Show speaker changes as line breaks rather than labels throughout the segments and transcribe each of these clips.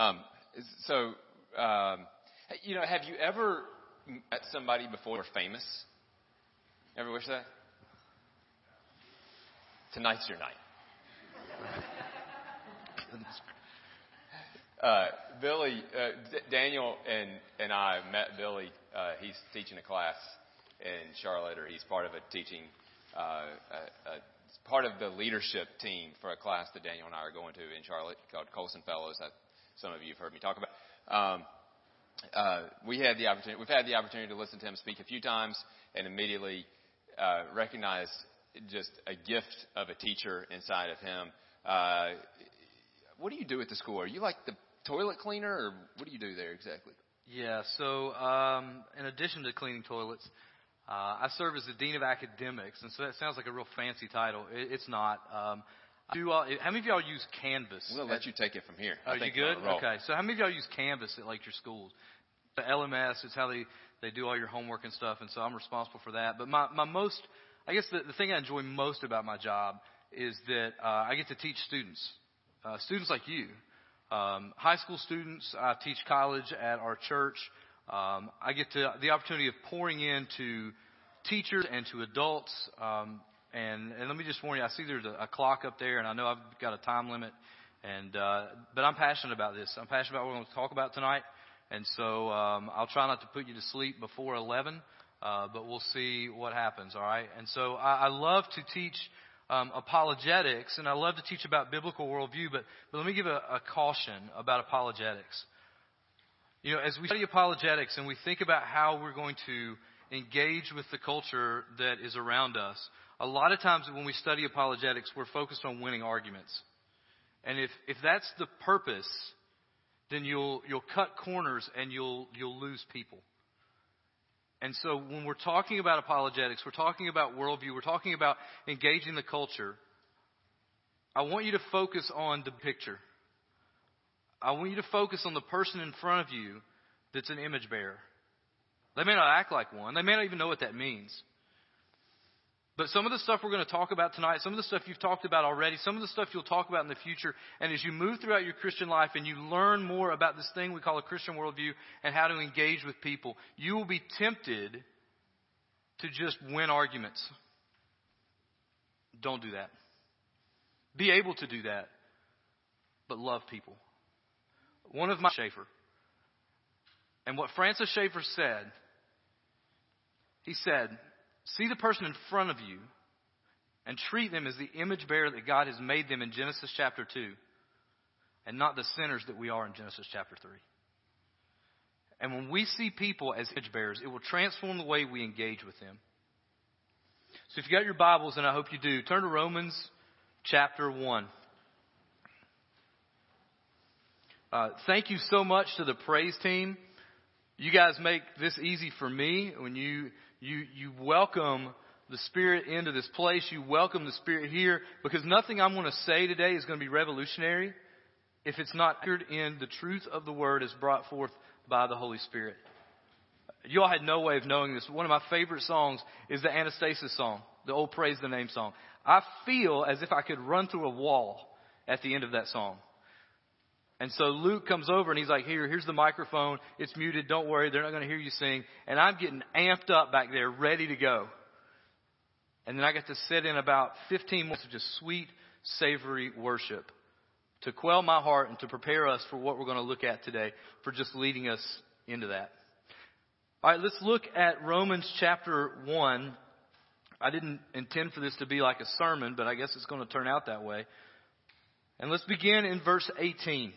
Um, so, um, you know, have you ever met somebody before they're famous? Ever wish that? Tonight's your night. uh, Billy, uh, D- Daniel, and and I met Billy. Uh, he's teaching a class in Charlotte, or he's part of a teaching, uh, a, a, part of the leadership team for a class that Daniel and I are going to in Charlotte called Colson Fellows. That some of you have heard me talk about. Um, uh, we had the opportunity. We've had the opportunity to listen to him speak a few times, and immediately uh, recognized just a gift of a teacher inside of him. Uh, what do you do at the school? Are you like the toilet cleaner, or what do you do there exactly?
Yeah. So, um, in addition to cleaning toilets, uh, I serve as the dean of academics, and so that sounds like a real fancy title. It, it's not. Um, do all, how many of y'all use Canvas?
Gonna let you take it from here.
Are you good? Okay. So how many of y'all use Canvas at like your schools? The LMS is how they they do all your homework and stuff, and so I'm responsible for that. But my my most, I guess the the thing I enjoy most about my job is that uh, I get to teach students, uh, students like you, um, high school students. I teach college at our church. Um, I get to the opportunity of pouring into teachers and to adults um, and, and let me just warn you, I see there's a, a clock up there, and I know I've got a time limit. And uh, but I'm passionate about this. I'm passionate about what we're going to talk about tonight. And so um, I'll try not to put you to sleep before 11, uh, but we'll see what happens. All right. And so I, I love to teach um, apologetics, and I love to teach about biblical worldview. But but let me give a, a caution about apologetics. You know, as we study apologetics and we think about how we're going to engage with the culture that is around us, a lot of times when we study apologetics, we're focused on winning arguments. And if, if that's the purpose, then you'll, you'll cut corners and you'll, you'll lose people. And so when we're talking about apologetics, we're talking about worldview, we're talking about engaging the culture, I want you to focus on the picture. I want you to focus on the person in front of you that's an image bearer. They may not act like one. They may not even know what that means. But some of the stuff we're going to talk about tonight, some of the stuff you've talked about already, some of the stuff you'll talk about in the future, and as you move throughout your Christian life and you learn more about this thing we call a Christian worldview and how to engage with people, you will be tempted to just win arguments. Don't do that. Be able to do that, but love people. One of my Schaeffer, and what Francis Schaeffer said, he said, See the person in front of you and treat them as the image bearer that God has made them in Genesis chapter 2 and not the sinners that we are in Genesis chapter 3. And when we see people as image bearers, it will transform the way we engage with them. So if you got your Bibles, and I hope you do, turn to Romans chapter 1. Uh, thank you so much to the praise team. You guys make this easy for me when you you, you welcome the Spirit into this place. You welcome the Spirit here because nothing I'm going to say today is going to be revolutionary if it's not anchored in the truth of the Word as brought forth by the Holy Spirit. You all had no way of knowing this. One of my favorite songs is the Anastasis song, the old Praise the Name song. I feel as if I could run through a wall at the end of that song. And so Luke comes over and he's like, here, here's the microphone. It's muted. Don't worry. They're not going to hear you sing. And I'm getting amped up back there, ready to go. And then I get to sit in about 15 minutes of just sweet, savory worship to quell my heart and to prepare us for what we're going to look at today for just leading us into that. All right, let's look at Romans chapter 1. I didn't intend for this to be like a sermon, but I guess it's going to turn out that way. And let's begin in verse 18.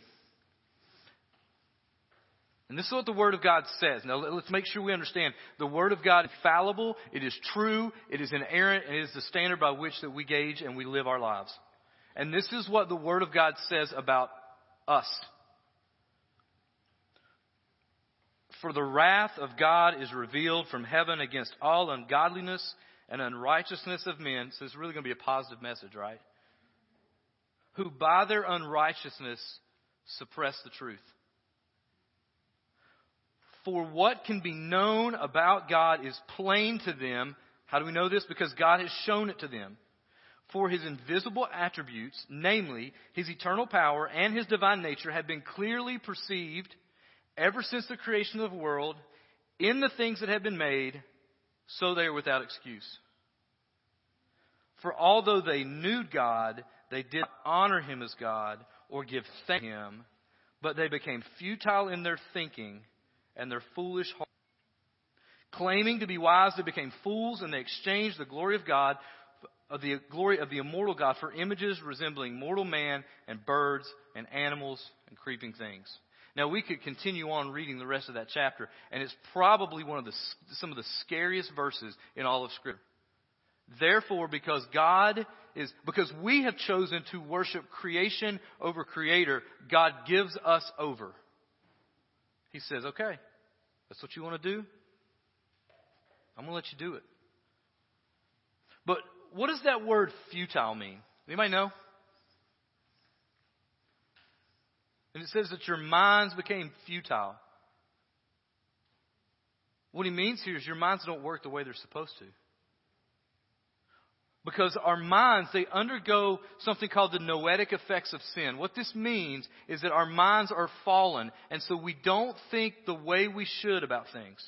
And this is what the Word of God says. Now let's make sure we understand. The Word of God is fallible, it is true, it is inerrant, and it is the standard by which that we gauge and we live our lives. And this is what the Word of God says about us. For the wrath of God is revealed from heaven against all ungodliness and unrighteousness of men. So it's really going to be a positive message, right? Who by their unrighteousness suppress the truth. For what can be known about God is plain to them. How do we know this? Because God has shown it to them. For his invisible attributes, namely his eternal power and his divine nature, have been clearly perceived ever since the creation of the world in the things that have been made, so they are without excuse. For although they knew God, they did not honor him as God or give thanks to him, but they became futile in their thinking, and their foolish heart. Claiming to be wise, they became fools, and they exchanged the glory of God of the glory of the immortal God for images resembling mortal man and birds and animals and creeping things. Now we could continue on reading the rest of that chapter, and it's probably one of the some of the scariest verses in all of Scripture. Therefore, because God is because we have chosen to worship creation over creator, God gives us over. He says, "Okay, that's what you want to do. I'm going to let you do it." But what does that word futile mean? Anybody know? And it says that your minds became futile. What he means here is your minds don't work the way they're supposed to. Because our minds, they undergo something called the noetic effects of sin. What this means is that our minds are fallen, and so we don't think the way we should about things.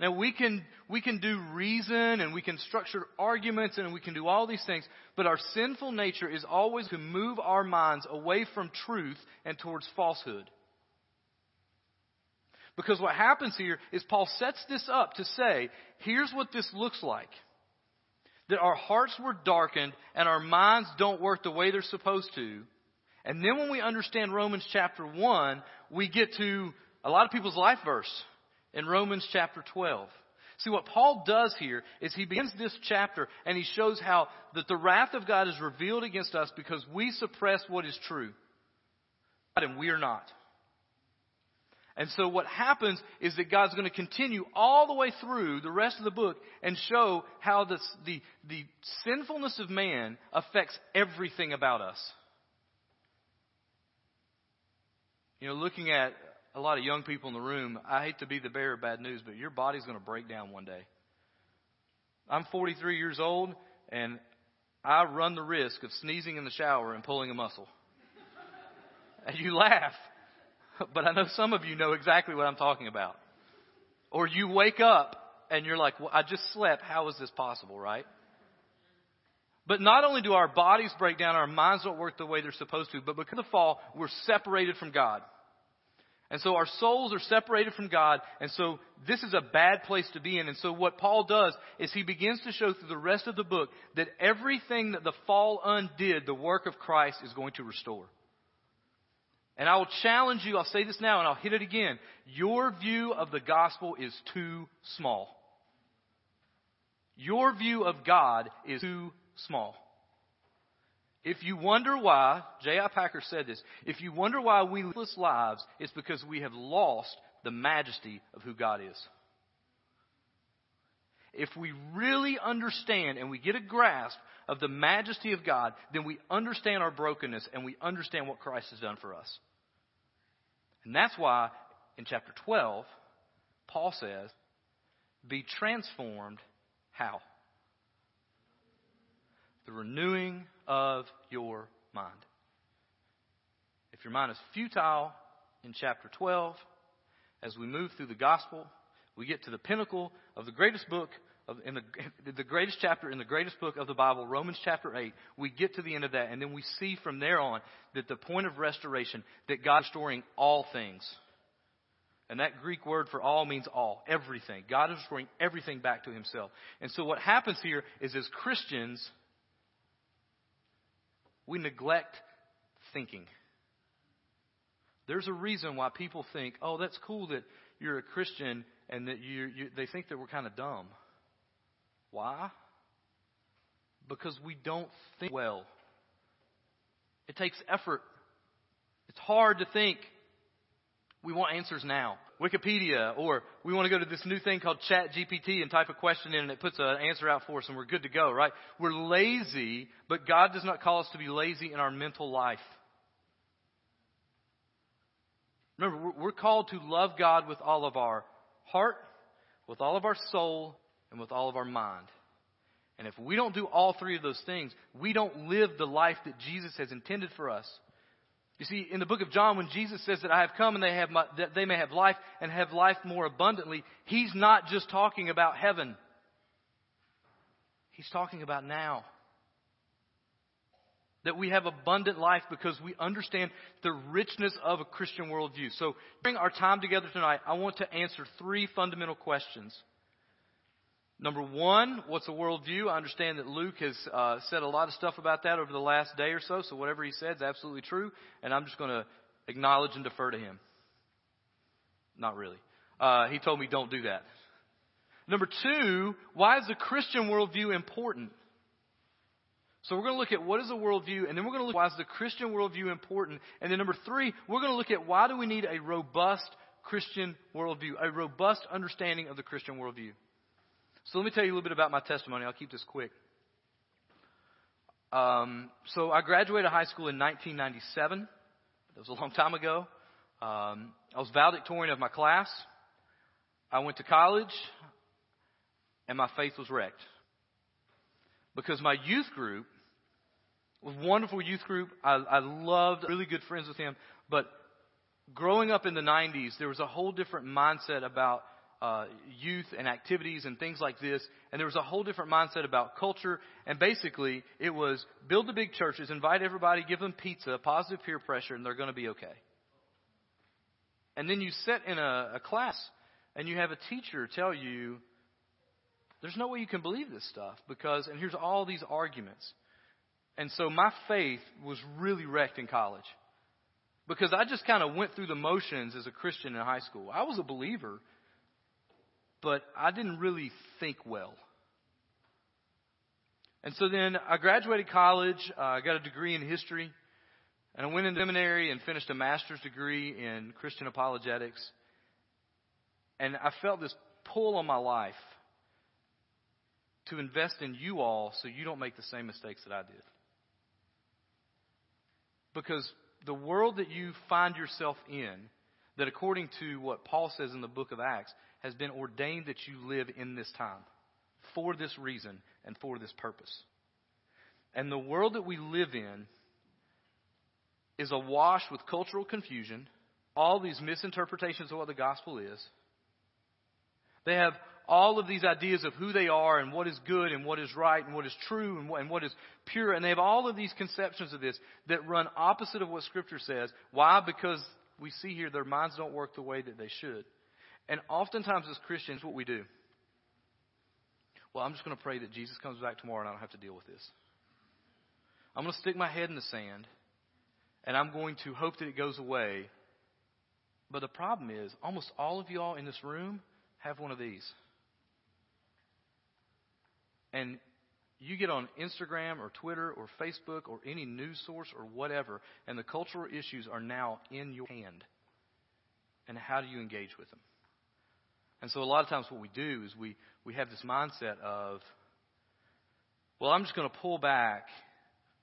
Now we can, we can do reason and we can structure arguments and we can do all these things, but our sinful nature is always to move our minds away from truth and towards falsehood. Because what happens here is Paul sets this up to say, here's what this looks like. That our hearts were darkened and our minds don't work the way they're supposed to. And then when we understand Romans chapter 1, we get to a lot of people's life verse in Romans chapter 12. See, what Paul does here is he begins this chapter and he shows how that the wrath of God is revealed against us because we suppress what is true. And we are not. And so what happens is that God's going to continue all the way through the rest of the book and show how this, the, the sinfulness of man affects everything about us. You know, looking at a lot of young people in the room, I hate to be the bearer of bad news, but your body's going to break down one day. I'm 43 years old, and I run the risk of sneezing in the shower and pulling a muscle. And you laugh, but I know some of you know exactly what I'm talking about. Or you wake up and you're like, well, I just slept. How is this possible, right? But not only do our bodies break down, our minds don't work the way they're supposed to, but because of the fall, we're separated from God. And so our souls are separated from God, and so this is a bad place to be in. And so what Paul does is he begins to show through the rest of the book that everything that the fall undid, the work of Christ is going to restore. And I will challenge you, I'll say this now and I'll hit it again. Your view of the gospel is too small. Your view of God is too small. If you wonder why, J.I. Packer said this, if you wonder why we live lives, it's because we have lost the majesty of who God is. If we really understand and we get a grasp of the majesty of God, then we understand our brokenness and we understand what Christ has done for us. And that's why in chapter 12, Paul says, be transformed how? The renewing of your mind. If your mind is futile in chapter 12, as we move through the gospel, we get to the pinnacle of the greatest book of, in the, the greatest chapter in the greatest book of the Bible, Romans chapter 8. We get to the end of that, and then we see from there on that the point of restoration, that God is restoring all things. And that Greek word for all means all, everything. God is restoring everything back to Himself. And so what happens here is as Christians, we neglect thinking. There's a reason why people think, oh, that's cool that you're a Christian and that you, you they think that we're kind of dumb. Why? Because we don't think well. It takes effort. It's hard to think. We want answers now. Wikipedia, or we want to go to this new thing called Chat GPT and type a question in and it puts an answer out for us and we're good to go, right? We're lazy, but God does not call us to be lazy in our mental life. Remember, we're called to love God with all of our heart, with all of our soul, and with all of our mind. And if we don't do all three of those things, we don't live the life that Jesus has intended for us. You see, in the book of John, when Jesus says that I have come and they, have my, that they may have life and have life more abundantly, he's not just talking about heaven. He's talking about now. That we have abundant life because we understand the richness of a Christian worldview. So, during our time together tonight, I want to answer three fundamental questions. Number one, what's a worldview? I understand that Luke has uh, said a lot of stuff about that over the last day or so, so whatever he said is absolutely true, and I'm just going to acknowledge and defer to him. Not really. Uh, he told me don't do that. Number two, why is the Christian worldview important? So we're going to look at what is a worldview, and then we're going to look at why is the Christian worldview important, and then number three, we're going to look at why do we need a robust Christian worldview, a robust understanding of the Christian worldview. So let me tell you a little bit about my testimony. I'll keep this quick. Um, so I graduated high school in 1997. That was a long time ago. Um, I was valedictorian of my class. I went to college, and my faith was wrecked because my youth group wonderful youth group. I, I loved, really good friends with him. But growing up in the 90s, there was a whole different mindset about uh, youth and activities and things like this. And there was a whole different mindset about culture. And basically, it was build the big churches, invite everybody, give them pizza, positive peer pressure, and they're going to be okay. And then you sit in a, a class and you have a teacher tell you, there's no way you can believe this stuff because, and here's all these arguments. And so my faith was really wrecked in college because I just kind of went through the motions as a Christian in high school. I was a believer, but I didn't really think well. And so then I graduated college, uh, I got a degree in history, and I went into seminary and finished a master's degree in Christian apologetics. And I felt this pull on my life to invest in you all so you don't make the same mistakes that I did. Because the world that you find yourself in, that according to what Paul says in the book of Acts, has been ordained that you live in this time for this reason and for this purpose. And the world that we live in is awash with cultural confusion, all these misinterpretations of what the gospel is. They have all of these ideas of who they are and what is good and what is right and what is true and what, and what is pure. And they have all of these conceptions of this that run opposite of what Scripture says. Why? Because we see here their minds don't work the way that they should. And oftentimes as Christians, what we do, well, I'm just going to pray that Jesus comes back tomorrow and I don't have to deal with this. I'm going to stick my head in the sand and I'm going to hope that it goes away. But the problem is, almost all of y'all in this room have one of these. And you get on Instagram or Twitter or Facebook or any news source or whatever, and the cultural issues are now in your hand. And how do you engage with them? And so a lot of times what we do is we, we have this mindset of, well, I'm just going to pull back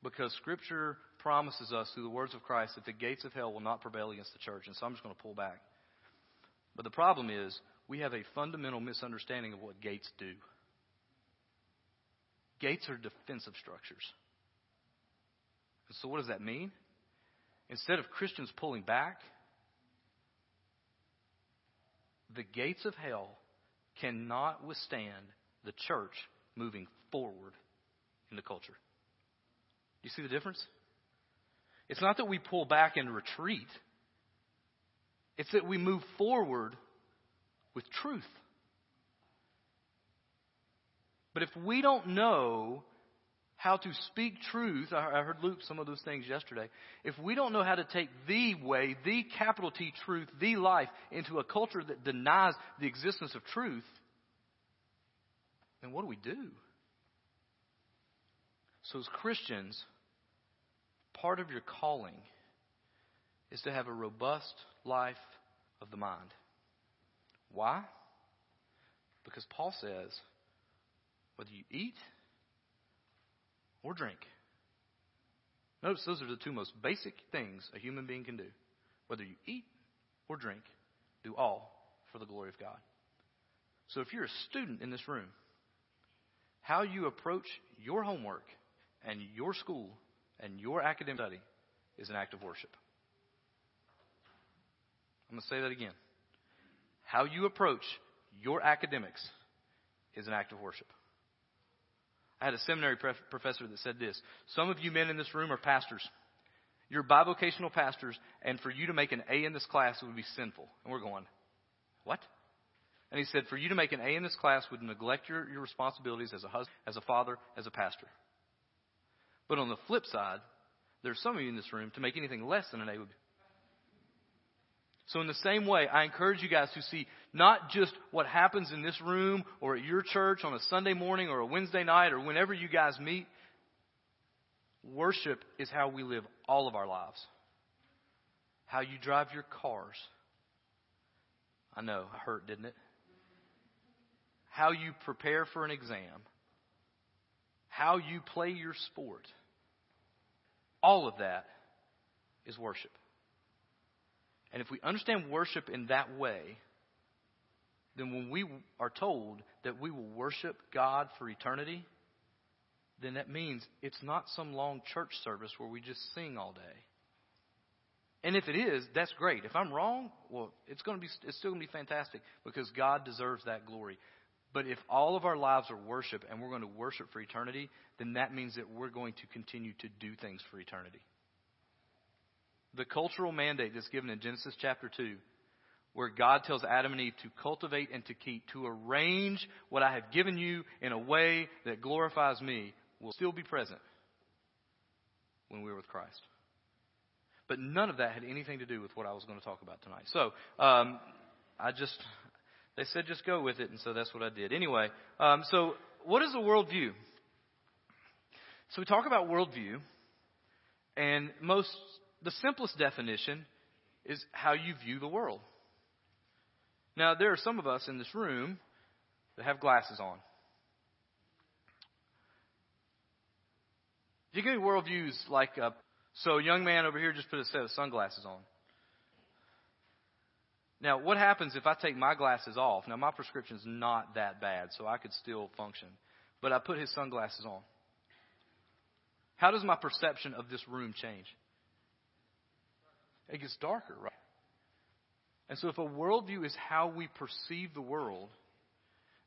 because Scripture promises us through the words of Christ that the gates of hell will not prevail against the church, and so I'm just going to pull back. But the problem is we have a fundamental misunderstanding of what gates do. Gates are defensive structures. And so what does that mean? Instead of Christians pulling back, the gates of hell cannot withstand the church moving forward in the culture. Do you see the difference? It's not that we pull back and retreat. It's that we move forward with truth. But if we don't know how to speak truth. I heard Luke some of those things yesterday. If we don't know how to take the way, the capital T truth, the life into a culture that denies the existence of truth, then what do we do? So, as Christians, part of your calling is to have a robust life of the mind. Why? Because Paul says, whether you eat, or drink. Notice those are the two most basic things a human being can do. Whether you eat or drink, do all for the glory of God. So if you're a student in this room, how you approach your homework and your school and your academic study is an act of worship. I'm going to say that again. How you approach your academics is an act of worship. I had a seminary professor that said this Some of you men in this room are pastors. You're bivocational pastors, and for you to make an A in this class would be sinful. And we're going, What? And he said, For you to make an A in this class would neglect your, your responsibilities as a husband, as a father, as a pastor. But on the flip side, there's some of you in this room to make anything less than an A would. So, in the same way, I encourage you guys to see not just what happens in this room or at your church on a Sunday morning or a Wednesday night or whenever you guys meet. Worship is how we live all of our lives. How you drive your cars. I know, it hurt, didn't it? How you prepare for an exam. How you play your sport. All of that is worship. And if we understand worship in that way, then when we are told that we will worship God for eternity, then that means it's not some long church service where we just sing all day. And if it is, that's great. If I'm wrong, well, it's going to be it's still going to be fantastic because God deserves that glory. But if all of our lives are worship and we're going to worship for eternity, then that means that we're going to continue to do things for eternity. The cultural mandate that's given in Genesis chapter 2 where God tells Adam and Eve to cultivate and to keep, to arrange what I have given you in a way that glorifies me, will still be present when we're with Christ. But none of that had anything to do with what I was going to talk about tonight. So, um, I just, they said just go with it, and so that's what I did. Anyway, um, so what is a worldview? So we talk about worldview, and most, the simplest definition is how you view the world. Now, there are some of us in this room that have glasses on. You get worldviews like, uh, so young man over here just put a set of sunglasses on. Now, what happens if I take my glasses off? Now, my prescription is not that bad, so I could still function. But I put his sunglasses on. How does my perception of this room change? It gets darker, right? And so, if a worldview is how we perceive the world,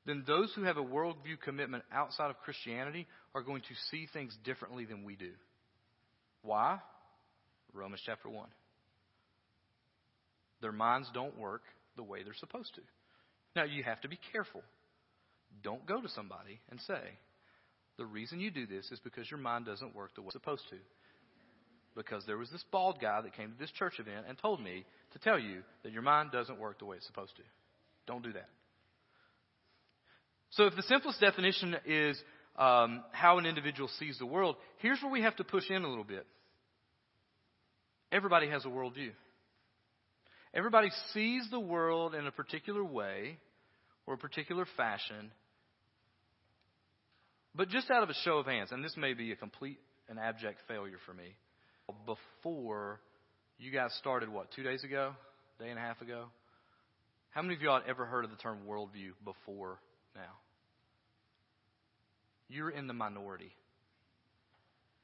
then those who have a worldview commitment outside of Christianity are going to see things differently than we do. Why? Romans chapter 1. Their minds don't work the way they're supposed to. Now, you have to be careful. Don't go to somebody and say, the reason you do this is because your mind doesn't work the way it's supposed to. Because there was this bald guy that came to this church event and told me to tell you that your mind doesn't work the way it's supposed to. Don't do that. So, if the simplest definition is um, how an individual sees the world, here's where we have to push in a little bit. Everybody has a worldview. Everybody sees the world in a particular way or a particular fashion. But just out of a show of hands, and this may be a complete and abject failure for me, before you guys started, what, two days ago? Day and a half ago? How many of y'all had ever heard of the term worldview before now? You're in the minority.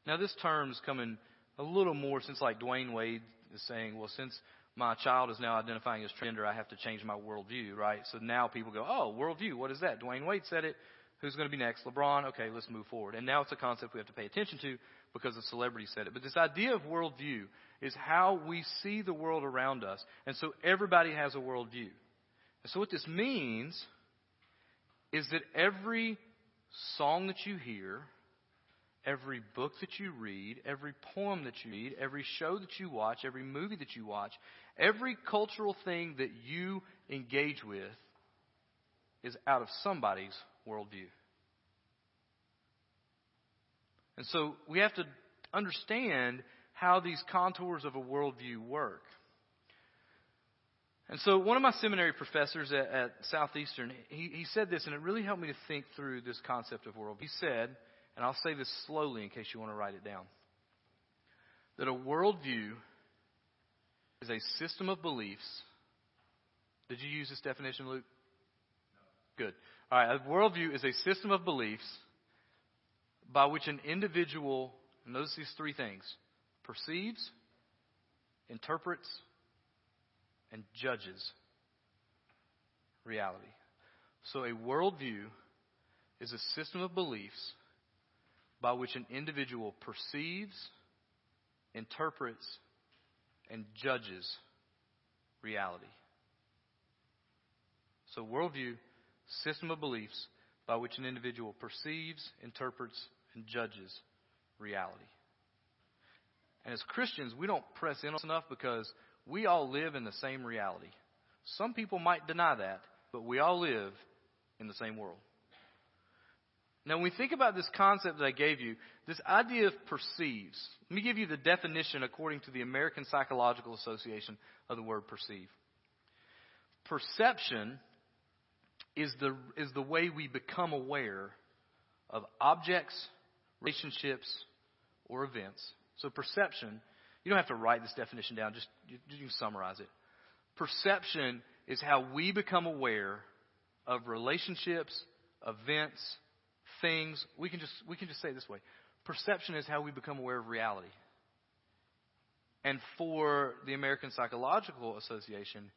Now, this term's coming a little more since, like, Dwyane Wade is saying, well, since my child is now identifying as transgender, I have to change my worldview, right? So now people go, oh, worldview, what is that? Dwyane Wade said it. Who's going to be next? LeBron? Okay, let's move forward. And now it's a concept we have to pay attention to because a celebrity said it. But this idea of worldview is how we see the world around us. And so everybody has a worldview. And so what this means is that every song that you hear, every book that you read, every poem that you read, every show that you watch, every movie that you watch, every cultural thing that you engage with is out of somebody's worldview. And so we have to understand how these contours of a worldview work. And so one of my seminary professors at, at Southeastern, he, he said this, and it really helped me to think through this concept of worldview. He said, and I'll say this slowly in case you want to write it down, that a worldview is a system of beliefs. Did you use this definition, Luke? Good. All right, a worldview is a system of beliefs by which an individual, notice these three things, perceives, interprets, and judges reality. So a worldview is a system of beliefs by which an individual perceives, interprets, and judges reality. So, worldview, system of beliefs by which an individual perceives, interprets, judges reality. And as Christians, we don't press in enough because we all live in the same reality. Some people might deny that, but we all live in the same world. Now, when we think about this concept that I gave you, this idea of perceives, let me give you the definition according to the American Psychological Association of the word perceive. Perception is the, is the way we become aware of objects, relationships, or events. So, perception, you don't have to write this definition down, just you, you summarize it. Perception is how we become aware of relationships, events, things. We can just, we can just say it this way perception is how we become aware of reality. And for the American Psychological Association,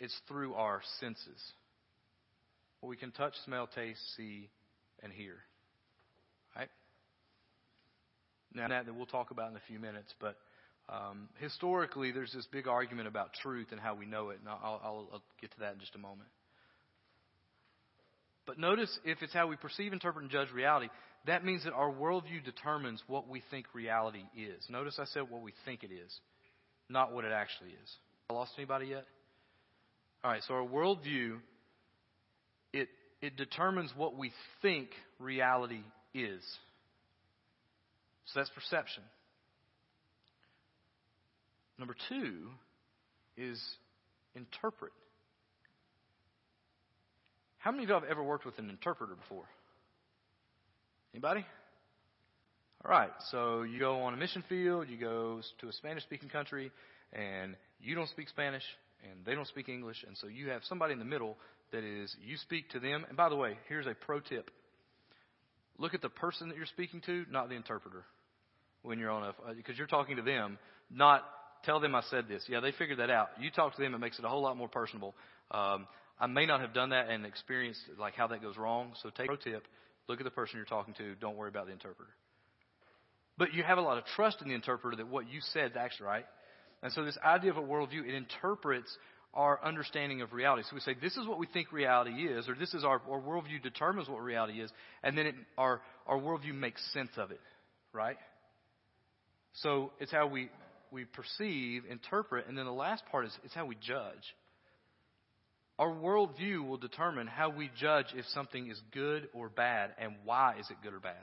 it's through our senses. What we can touch, smell, taste, see, and hear. Right? Now, that, we'll talk about in a few minutes, but um, historically, there's this big argument about truth and how we know it, and I'll, I'll, I'll get to that in just a moment. But notice if it's how we perceive, interpret, and judge reality, that means that our worldview determines what we think reality is. Notice I said what we think it is, not what it actually is. I lost anybody yet? All right, so our worldview it it determines what we think reality is. So that's perception. Number two is interpret. How many of you have ever worked with an interpreter before? Anybody? All right, so you go on a mission field, you go to a Spanish speaking country, and you don't speak Spanish, and they don't speak English, and so you have somebody in the middle that is, you speak to them. And by the way, here's a pro tip look at the person that you're speaking to, not the interpreter, when you're on a, because you're talking to them, not tell them I said this. Yeah, they figured that out. You talk to them, it makes it a whole lot more personable. Um, I may not have done that and experienced like how that goes wrong. So take a tip. Look at the person you're talking to. Don't worry about the interpreter. But you have a lot of trust in the interpreter that what you said is actually right. And so this idea of a worldview, it interprets our understanding of reality. So we say, this is what we think reality is, or this is our, our worldview determines what reality is, and then it, our, our worldview makes sense of it, right? So it's how we, we perceive, interpret, and then the last part is it's how we judge. Our worldview will determine how we judge if something is good or bad and why is it good or bad.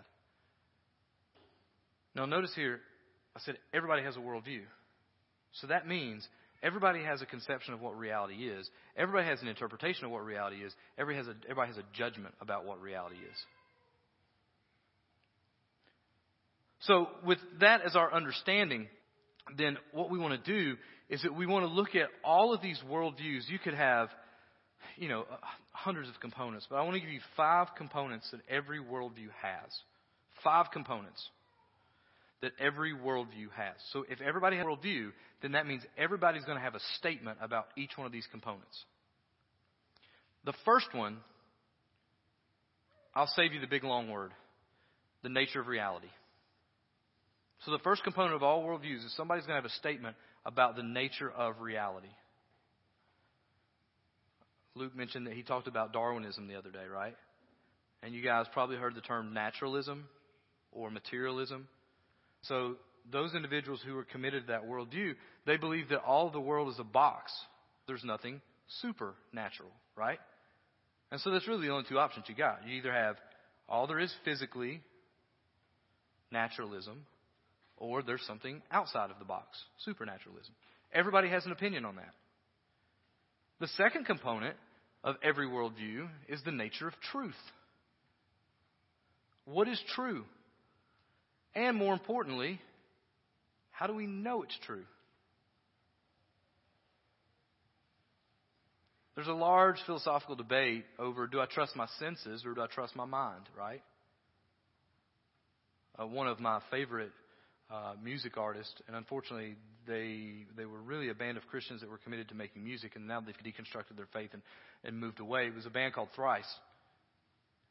Now, notice here, I said everybody has a worldview. So that means everybody has a conception of what reality is. Everybody has an interpretation of what reality is. Everybody has a, everybody has a judgment about what reality is. So, with that as our understanding, then what we want to do is that we want to look at all of these worldviews. You could have you know, uh, hundreds of components, but I want to give you five components that every worldview has. Five components that every worldview has. So if everybody has a worldview, then that means everybody's going to have a statement about each one of these components. The first one, I'll save you the big long word the nature of reality. So the first component of all worldviews is somebody's going to have a statement about the nature of reality. Luke mentioned that he talked about Darwinism the other day, right? And you guys probably heard the term naturalism or materialism. So those individuals who are committed to that worldview, they believe that all of the world is a box. There's nothing supernatural, right? And so that's really the only two options you got. You either have all there is physically, naturalism, or there's something outside of the box, supernaturalism. Everybody has an opinion on that. The second component of every worldview is the nature of truth. What is true? And more importantly, how do we know it's true? There's a large philosophical debate over do I trust my senses or do I trust my mind, right? uh, one of my favorite uh, music artists, and unfortunately, they they were really a band of Christians that were committed to making music, and now they've deconstructed their faith and, and moved away. It was a band called Thrice,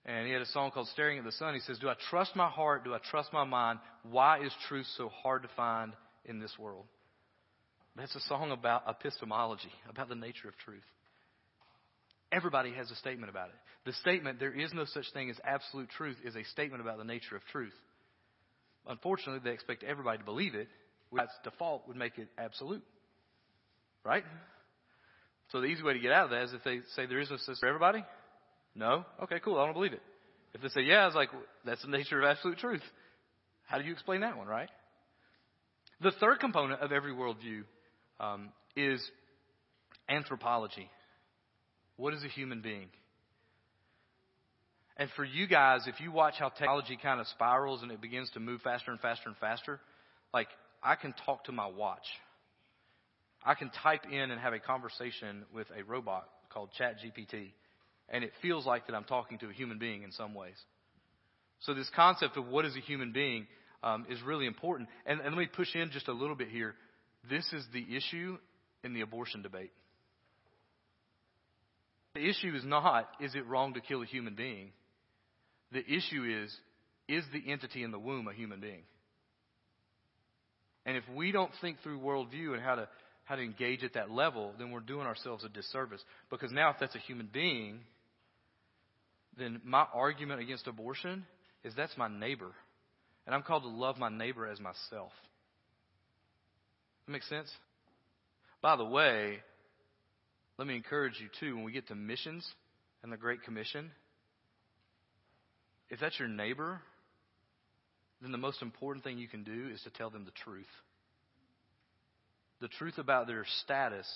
and he had a song called "Staring at the Sun." He says, "Do I trust my heart? Do I trust my mind? Why is truth so hard to find in this world?" That's a song about epistemology, about the nature of truth. Everybody has a statement about it. The statement, there is no such thing as absolute truth, is a statement about the nature of truth. Unfortunately, they expect everybody to believe it. That's default would make it absolute. Right? So the easy way to get out of that is if they say there is no such for everybody. No? Okay, cool. I don't believe it. If they say yeah, it's like, that's the nature of absolute truth. How do you explain that one, right? The third component of every worldview um, is anthropology. What is a human being? And for you guys, if you watch how technology kind of spirals and it begins to move faster and faster and faster, like I can talk to my watch. I can type in and have a conversation with a robot called ChatGPT, and it feels like that I'm talking to a human being in some ways. So this concept of what is a human being um, is really important. And, and let me push in just a little bit here. This is the issue in the abortion debate. The issue is not, is it wrong to kill a human being? The issue is, is the entity in the womb a human being? And if we don't think through worldview and how to, how to engage at that level, then we're doing ourselves a disservice. Because now, if that's a human being, then my argument against abortion is that's my neighbor. And I'm called to love my neighbor as myself. That makes sense? By the way, let me encourage you too, when we get to missions and the Great Commission, if that's your neighbor, then the most important thing you can do is to tell them the truth. The truth about their status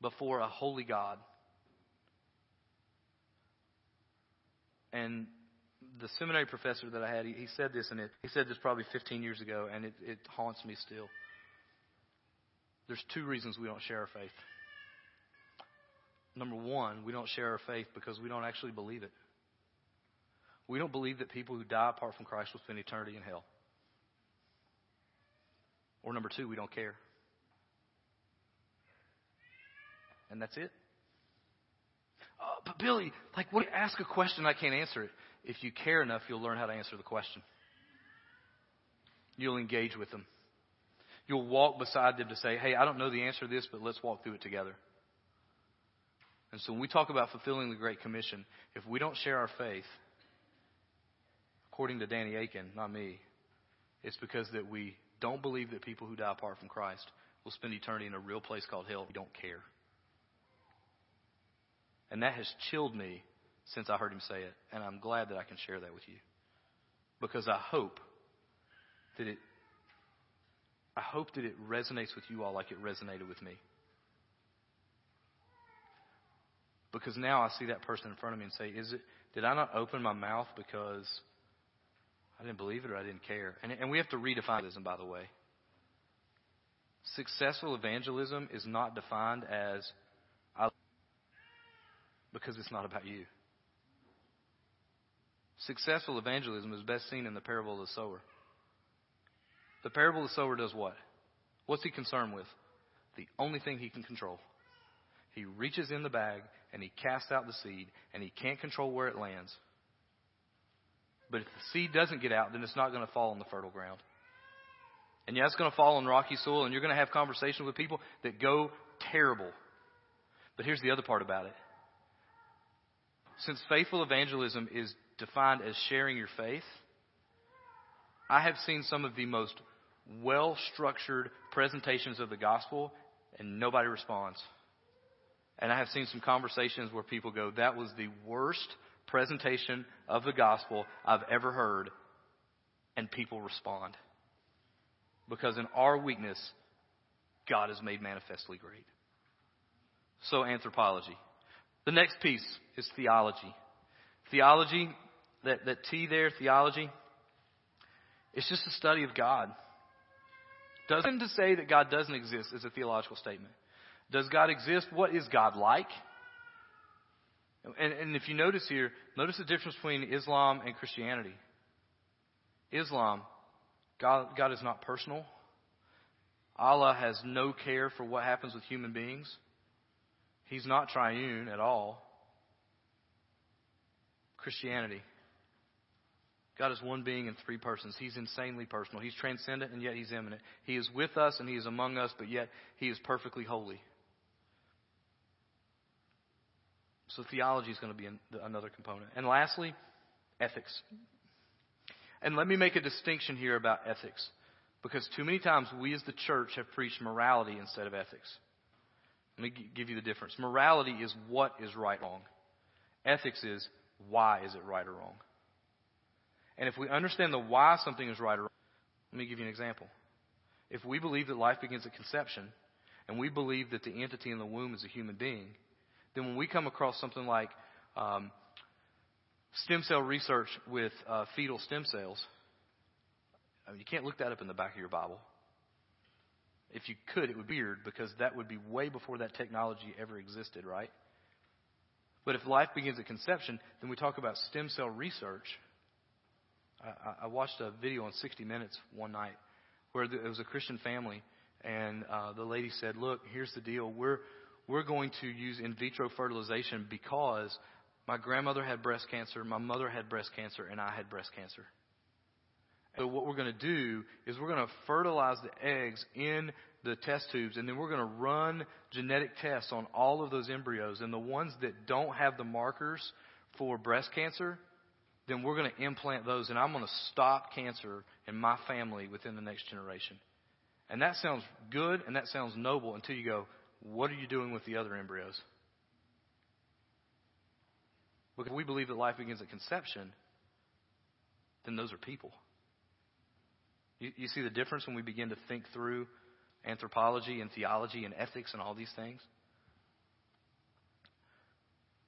before a holy God. And the seminary professor that I had, he, he said this, and it, he said this probably 15 years ago, and it, it haunts me still. There's two reasons we don't share our faith. Number one, we don't share our faith because we don't actually believe it. We don't believe that people who die apart from Christ will spend eternity in hell. Or number two, we don't care. And that's it. Oh, but Billy, like, what? Ask a question, I can't answer it. If you care enough, you'll learn how to answer the question. You'll engage with them. You'll walk beside them to say, hey, I don't know the answer to this, but let's walk through it together. And so when we talk about fulfilling the Great Commission, if we don't share our faith, according to Danny Akin, not me, it's because that we don't believe that people who die apart from Christ will spend eternity in a real place called hell. We don't care. And that has chilled me since I heard him say it. And I'm glad that I can share that with you. Because I hope that it I hope that it resonates with you all like it resonated with me. Because now I see that person in front of me and say, Is it did I not open my mouth because I didn't believe it or I didn't care? And, and we have to redefine evangelism, by the way. Successful evangelism is not defined as I because it's not about you. Successful evangelism is best seen in the parable of the sower. The parable of the sower does what? What's he concerned with? The only thing he can control. He reaches in the bag and he casts out the seed and he can't control where it lands. But if the seed doesn't get out, then it's not going to fall on the fertile ground. And yeah, it's going to fall on rocky soil and you're going to have conversations with people that go terrible. But here's the other part about it. Since faithful evangelism is defined as sharing your faith, I have seen some of the most well structured presentations of the gospel and nobody responds. And I have seen some conversations where people go, that was the worst presentation of the gospel I've ever heard. And people respond. Because in our weakness, God is made manifestly great. So, anthropology. The next piece is theology. Theology, that, that T there, theology, it's just a study of God. Doesn't to say that God doesn't exist is a theological statement. Does God exist? What is God like? And, and if you notice here, notice the difference between Islam and Christianity. Islam, God, God is not personal. Allah has no care for what happens with human beings. He's not triune at all. Christianity. God is one being in three persons. He's insanely personal. He's transcendent and yet he's immanent. He is with us and he is among us, but yet he is perfectly holy. So theology is going to be another component. And lastly, ethics. And let me make a distinction here about ethics. Because too many times we as the church have preached morality instead of ethics. Let me give you the difference. Morality is what is right or wrong. Ethics is why is it right or wrong. And if we understand the why something is right or wrong, let me give you an example. If we believe that life begins at conception, and we believe that the entity in the womb is a human being, then when we come across something like um, stem cell research with uh, fetal stem cells, I mean, you can't look that up in the back of your Bible. If you could, it would be weird because that would be way before that technology ever existed, right? But if life begins at conception, then we talk about stem cell research. I, I watched a video on 60 Minutes one night where it was a Christian family, and uh, the lady said, "Look, here's the deal. We're we're going to use in vitro fertilization because my grandmother had breast cancer, my mother had breast cancer, and I had breast cancer. So what we're going to do is we're going to fertilize the eggs in the test tubes, and then we're going to run genetic tests on all of those embryos. And the ones that don't have the markers for breast cancer, then we're going to implant those, and I'm going to stop cancer in my family within the next generation. And that sounds good and that sounds noble until you go, what are you doing with the other embryos? Because if we believe that life begins at conception, then those are people. You, you see the difference when we begin to think through anthropology and theology and ethics and all these things?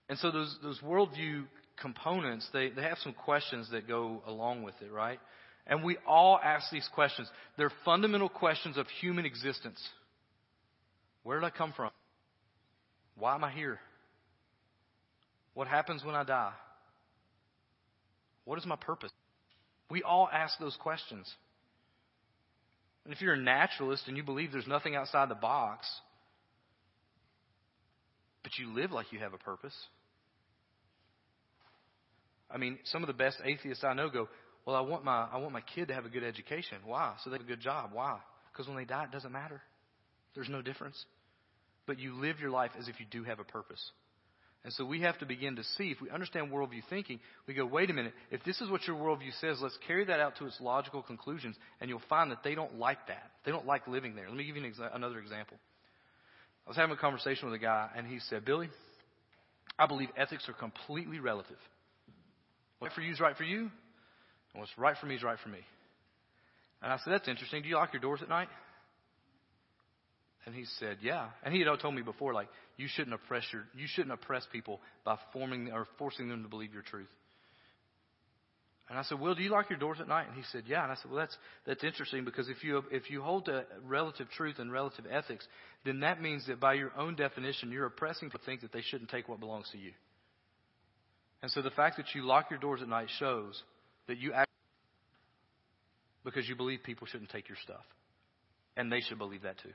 And so those, those worldview components, they, they have some questions that go along with it, right? And we all ask these questions. They're fundamental questions of human existence. Where did I come from? Why am I here? What happens when I die? What is my purpose? We all ask those questions. And if you're a naturalist and you believe there's nothing outside the box, but you live like you have a purpose. I mean, some of the best atheists I know go, "Well, I want my I want my kid to have a good education. Why? So they have a good job. Why? Because when they die, it doesn't matter. There's no difference. But you live your life as if you do have a purpose. And so we have to begin to see, if we understand worldview thinking, we go, wait a minute, if this is what your worldview says, let's carry that out to its logical conclusions, and you'll find that they don't like that. They don't like living there. Let me give you an exa- another example. I was having a conversation with a guy, and he said, Billy, I believe ethics are completely relative. What's right for you is right for you, and what's right for me is right for me. And I said, that's interesting. Do you lock your doors at night? And he said, Yeah. And he had told me before, like, you shouldn't oppress your, you shouldn't oppress people by forming or forcing them to believe your truth. And I said, Will, do you lock your doors at night? And he said, Yeah. And I said, Well, that's that's interesting because if you if you hold to relative truth and relative ethics, then that means that by your own definition, you're oppressing people to think that they shouldn't take what belongs to you. And so the fact that you lock your doors at night shows that you act because you believe people shouldn't take your stuff, and they should believe that too.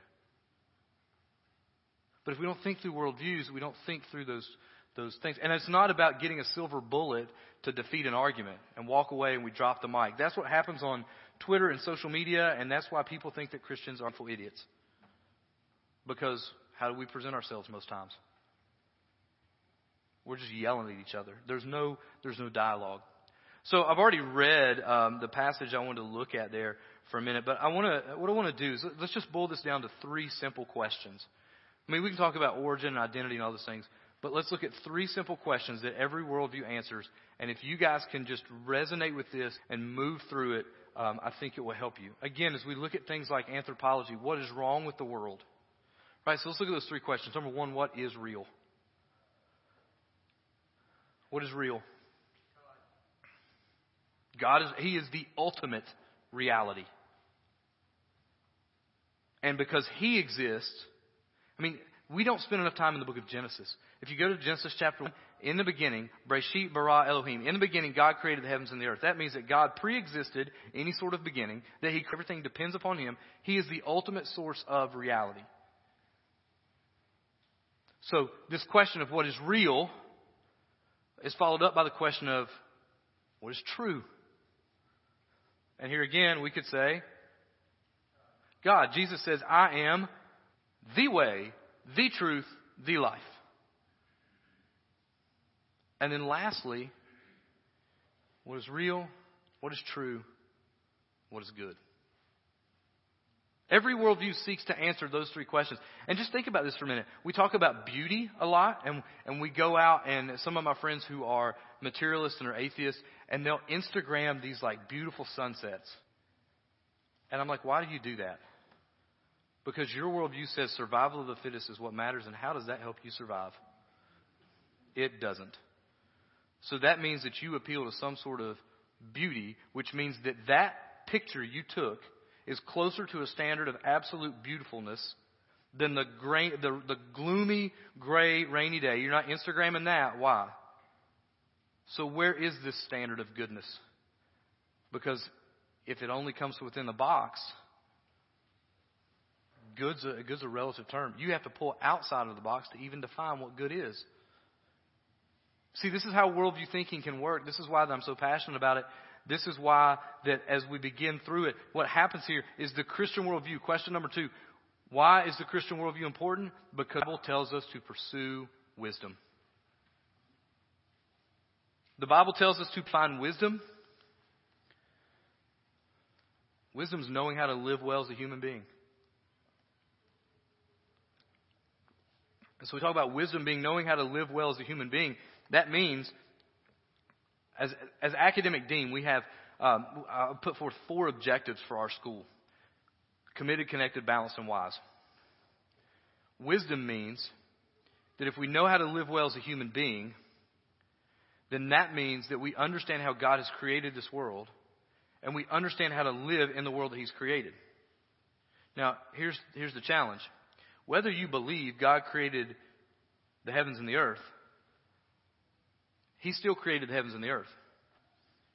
But if we don't think through worldviews, we don't think through those, those things. And it's not about getting a silver bullet to defeat an argument and walk away and we drop the mic. That's what happens on Twitter and social media, and that's why people think that Christians are full idiots. Because how do we present ourselves most times? We're just yelling at each other. There's no, there's no dialogue. So I've already read um, the passage I wanted to look at there for a minute, but I want to. What I want to do is let's just boil this down to three simple questions. I mean, we can talk about origin and identity and all those things, but let's look at three simple questions that every worldview answers. And if you guys can just resonate with this and move through it, um, I think it will help you. Again, as we look at things like anthropology, what is wrong with the world? Right, so let's look at those three questions. Number one, what is real? What is real? God is, He is the ultimate reality. And because He exists, I mean, We don't spend enough time in the book of Genesis. If you go to Genesis chapter 1, in the beginning, Breshit bara Elohim. In the beginning, God created the heavens and the earth. That means that God pre-existed any sort of beginning, that he, everything depends upon Him. He is the ultimate source of reality. So, this question of what is real is followed up by the question of what is true. And here again, we could say, God. Jesus says, I am the way, the truth, the life. And then lastly, what is real, what is true, what is good. Every worldview seeks to answer those three questions. And just think about this for a minute. We talk about beauty a lot, and, and we go out, and some of my friends who are materialists and are atheists, and they'll Instagram these like beautiful sunsets. And I'm like, why do you do that? Because your worldview says survival of the fittest is what matters, and how does that help you survive? It doesn't. So that means that you appeal to some sort of beauty, which means that that picture you took is closer to a standard of absolute beautifulness than the, gray, the, the gloomy, gray, rainy day. You're not Instagramming that. Why? So where is this standard of goodness? Because if it only comes within the box, good's a, good's a relative term. You have to pull outside of the box to even define what good is. See, this is how worldview thinking can work. This is why I'm so passionate about it. This is why that as we begin through it, what happens here is the Christian worldview. Question number two. Why is the Christian worldview important? Because the Bible tells us to pursue wisdom. The Bible tells us to find wisdom. Wisdom is knowing how to live well as a human being. And so we talk about wisdom being knowing how to live well as a human being. That means, as, as academic dean, we have um, put forth four objectives for our school committed, connected, balanced, and wise. Wisdom means that if we know how to live well as a human being, then that means that we understand how God has created this world and we understand how to live in the world that He's created. Now, here's, here's the challenge. Whether you believe God created the heavens and the earth, he still created the heavens and the earth.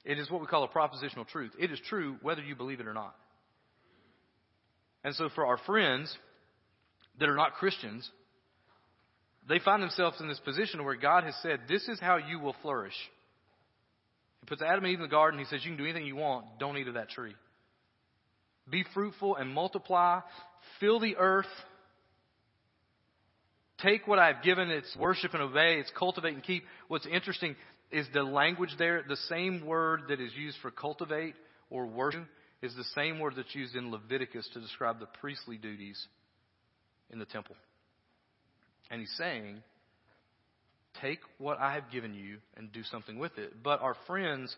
It is what we call a propositional truth. It is true whether you believe it or not. And so for our friends that are not Christians, they find themselves in this position where God has said, This is how you will flourish. He puts Adam and Eve in the garden. He says, You can do anything you want. Don't eat of that tree. Be fruitful and multiply. Fill the earth take what I've given, it's worship and obey, it's cultivate and keep. What's interesting is the language there, the same word that is used for cultivate or worship is the same word that's used in Leviticus to describe the priestly duties in the temple. And he's saying, take what I have given you and do something with it. But our friends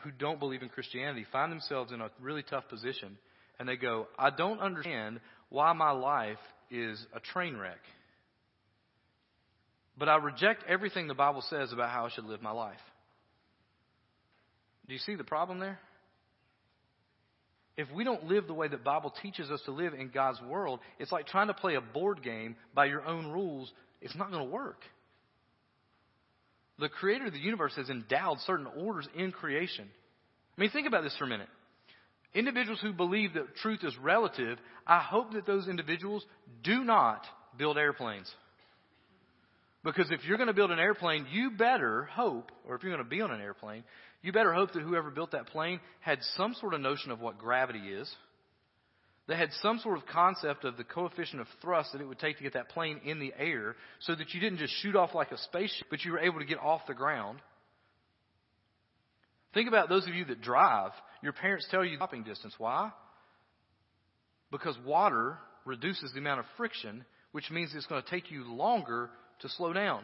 who don't believe in Christianity find themselves in a really tough position and they go, I don't understand why my life is a train wreck. But I reject everything the Bible says about how I should live my life. Do you see the problem there? If we don't live the way that Bible teaches us to live in God's world, it's like trying to play a board game by your own rules. It's not going to work. The creator of the universe has endowed certain orders in creation. I mean, think about this for a minute. Individuals who believe that truth is relative, I hope that those individuals do not build airplanes. Because if you're going to build an airplane, you better hope, or if you're going to be on an airplane, you better hope that whoever built that plane had some sort of notion of what gravity is. They had some sort of concept of the coefficient of thrust that it would take to get that plane in the air so that you didn't just shoot off like a spaceship, but you were able to get off the ground. Think about those of you that drive. Your parents tell you stopping distance. Why? Because water reduces the amount of friction, which means it's going to take you longer to slow down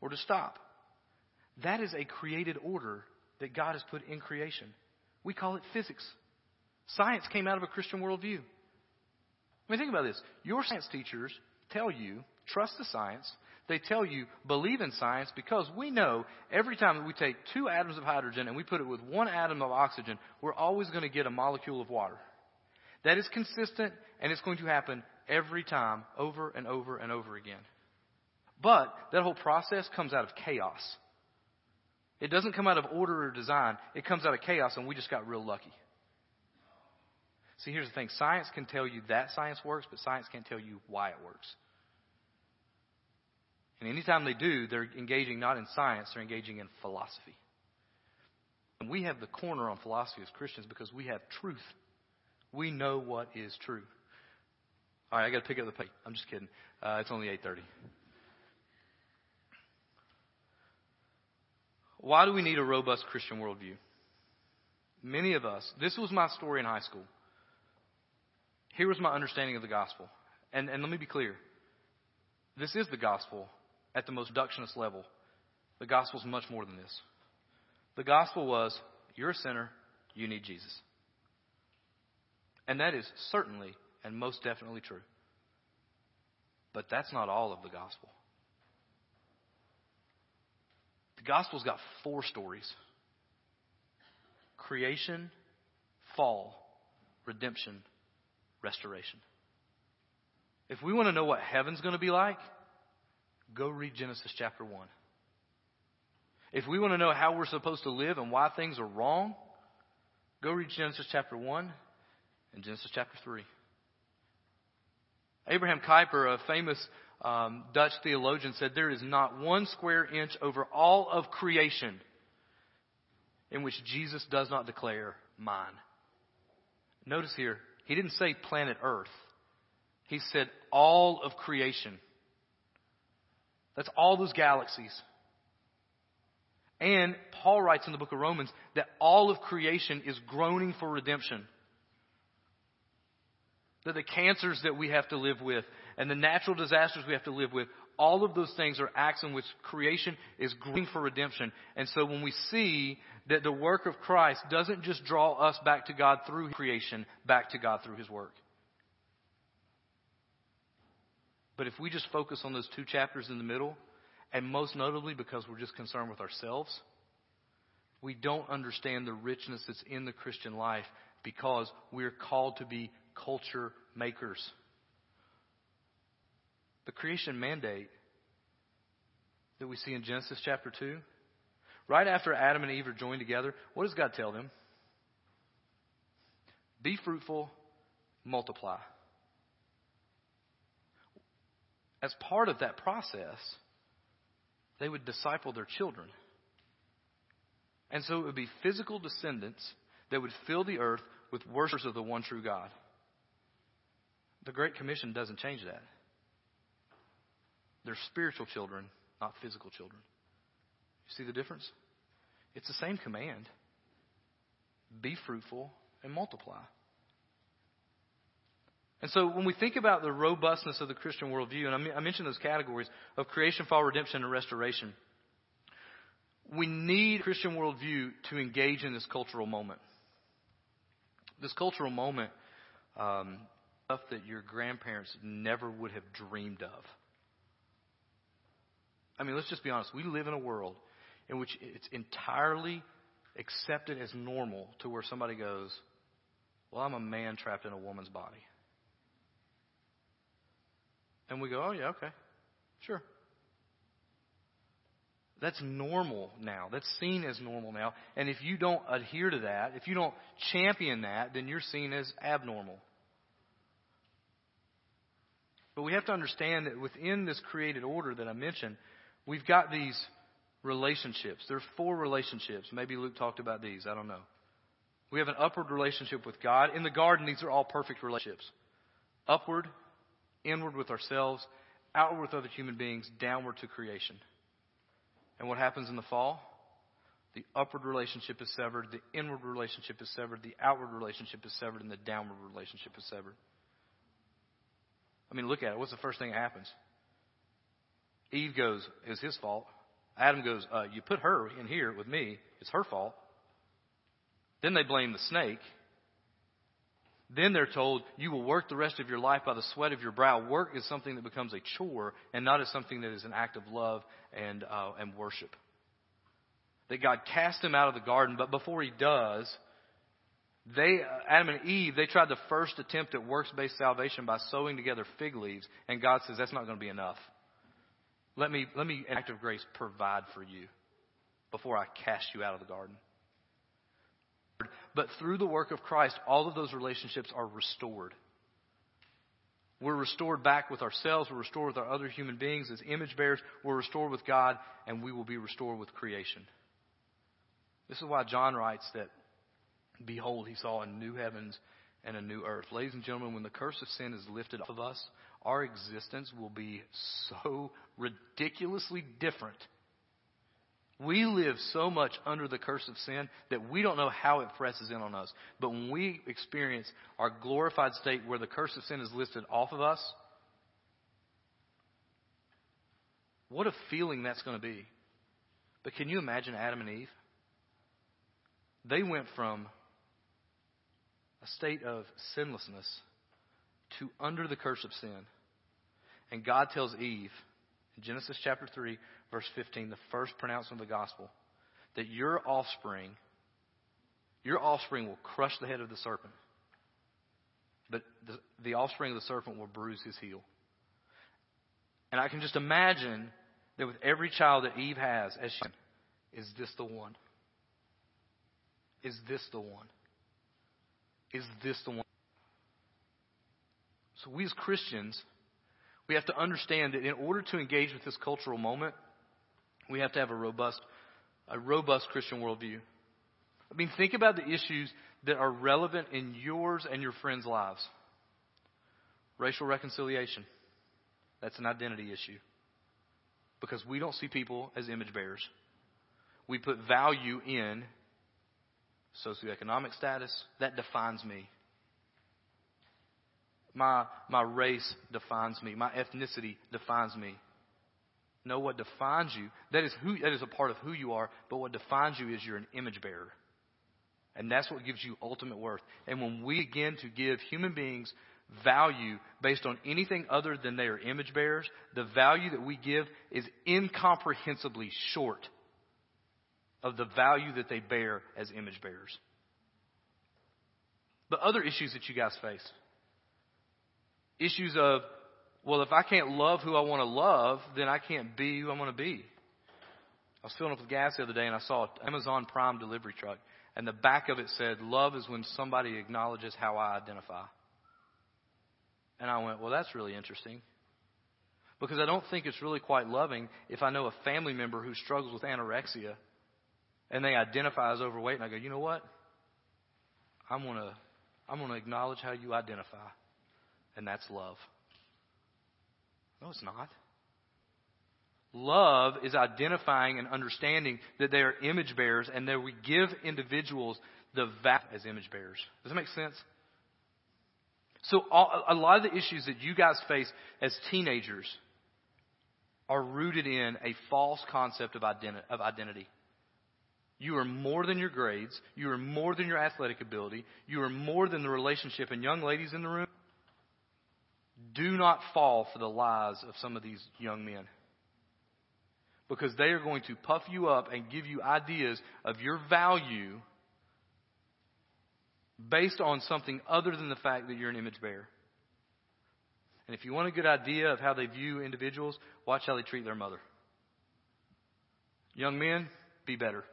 or to stop. That is a created order that God has put in creation. We call it physics. Science came out of a Christian worldview. I mean, think about this. Your science teachers tell you, trust the science. They tell you, believe in science because we know every time that we take two atoms of hydrogen and we put it with one atom of oxygen, we're always going to get a molecule of water. That is consistent and it's going to happen every time, over and over and over again. But that whole process comes out of chaos. It doesn't come out of order or design. It comes out of chaos, and we just got real lucky. See, here's the thing science can tell you that science works, but science can't tell you why it works. And anytime they do, they're engaging not in science, they're engaging in philosophy. And we have the corner on philosophy as Christians because we have truth. We know what is true. All right, I got to pick up the pace. I'm just kidding. Uh, it's only 8:30. Why do we need a robust Christian worldview? Many of us, this was my story in high school. Here was my understanding of the gospel. And, and let me be clear this is the gospel at the most reductionist level. The gospel is much more than this. The gospel was you're a sinner, you need Jesus. And that is certainly and most definitely true. But that's not all of the gospel. The gospel's got four stories creation, fall, redemption, restoration. If we want to know what heaven's going to be like, go read Genesis chapter 1. If we want to know how we're supposed to live and why things are wrong, go read Genesis chapter 1 and Genesis chapter 3. Abraham Kuyper, a famous um, Dutch theologian, said there is not one square inch over all of creation in which Jesus does not declare mine. Notice here, he didn't say planet Earth. He said all of creation. That's all those galaxies. And Paul writes in the book of Romans that all of creation is groaning for redemption. That the cancers that we have to live with and the natural disasters we have to live with, all of those things are acts in which creation is groaning for redemption. And so when we see that the work of Christ doesn't just draw us back to God through creation, back to God through His work. But if we just focus on those two chapters in the middle, and most notably because we're just concerned with ourselves, we don't understand the richness that's in the Christian life because we're called to be culture makers. The creation mandate that we see in Genesis chapter 2, right after Adam and Eve are joined together, what does God tell them? Be fruitful, multiply. As part of that process, they would disciple their children. And so it would be physical descendants that would fill the earth with worshippers of the one true God. The Great Commission doesn't change that. They're spiritual children, not physical children. You see the difference? It's the same command be fruitful and multiply. And so when we think about the robustness of the Christian worldview, and I mentioned those categories of creation, fall, redemption, and restoration, we need Christian worldview to engage in this cultural moment. This cultural moment, um, stuff that your grandparents never would have dreamed of. I mean, let's just be honest. We live in a world in which it's entirely accepted as normal to where somebody goes, Well, I'm a man trapped in a woman's body. And we go, oh, yeah, okay. Sure. That's normal now. That's seen as normal now. And if you don't adhere to that, if you don't champion that, then you're seen as abnormal. But we have to understand that within this created order that I mentioned, we've got these relationships. There are four relationships. Maybe Luke talked about these. I don't know. We have an upward relationship with God. In the garden, these are all perfect relationships. Upward, inward with ourselves, outward with other human beings, downward to creation. And what happens in the fall? The upward relationship is severed, the inward relationship is severed, the outward relationship is severed, and the downward relationship is severed. I mean, look at it. What's the first thing that happens? Eve goes, "It's his fault." Adam goes, uh, "You put her in here with me. It's her fault." Then they blame the snake. Then they're told, you will work the rest of your life by the sweat of your brow. Work is something that becomes a chore and not as something that is an act of love and, uh, and worship. That God cast him out of the garden, but before he does, They, Adam and Eve, they tried the first attempt at works-based salvation by sewing together fig leaves, and God says that's not going to be enough. Let me, let me, act of grace, provide for you before I cast you out of the garden. But through the work of Christ, all of those relationships are restored. We're restored back with ourselves. We're restored with our other human beings as image bearers. We're restored with God, and we will be restored with creation. This is why John writes that, Behold, he saw a new heavens and a new earth. Ladies and gentlemen, when the curse of sin is lifted off of us, our existence will be so ridiculously different we live so much under the curse of sin that we don't know how it presses in on us. But when we experience our glorified state where the curse of sin is lifted off of us, what a feeling that's going to be. But can you imagine Adam and Eve? They went from a state of sinlessness to under the curse of sin. And God tells Eve Genesis chapter 3, verse 15, the first pronouncement of the gospel, that your offspring, your offspring will crush the head of the serpent, but the, the offspring of the serpent will bruise his heel. And I can just imagine that with every child that Eve has, as she, is this the one? Is this the one? Is this the one? So we as Christians, we have to understand that in order to engage with this cultural moment, we have to have a robust, a robust Christian worldview. I mean, think about the issues that are relevant in yours and your friends' lives. Racial reconciliation. That's an identity issue. Because we don't see people as image bearers. We put value in socioeconomic status. That defines me. My, my race defines me. My ethnicity defines me. No, what defines you, that is, who, that is a part of who you are, but what defines you is you're an image bearer. And that's what gives you ultimate worth. And when we begin to give human beings value based on anything other than they are image bearers, the value that we give is incomprehensibly short of the value that they bear as image bearers. The other issues that you guys face issues of well, if I can't love who I want to love, then I can't be who I want to be. I was filling up with gas the other day and I saw an Amazon Prime delivery truck. And the back of it said, Love is when somebody acknowledges how I identify. And I went, Well, that's really interesting. Because I don't think it's really quite loving if I know a family member who struggles with anorexia and they identify as overweight and I go, You know what? I'm going to I'm going to acknowledge how you identify. And that's love. No, it's not. Love is identifying and understanding that they are image bearers and that we give individuals the value as image bearers. Does that make sense? So, all, a lot of the issues that you guys face as teenagers are rooted in a false concept of, identi- of identity. You are more than your grades. You are more than your athletic ability. You are more than the relationship. And young ladies in the room, do not fall for the lies of some of these young men. Because they are going to puff you up and give you ideas of your value based on something other than the fact that you're an image bearer. And if you want a good idea of how they view individuals, watch how they treat their mother. Young men, be better.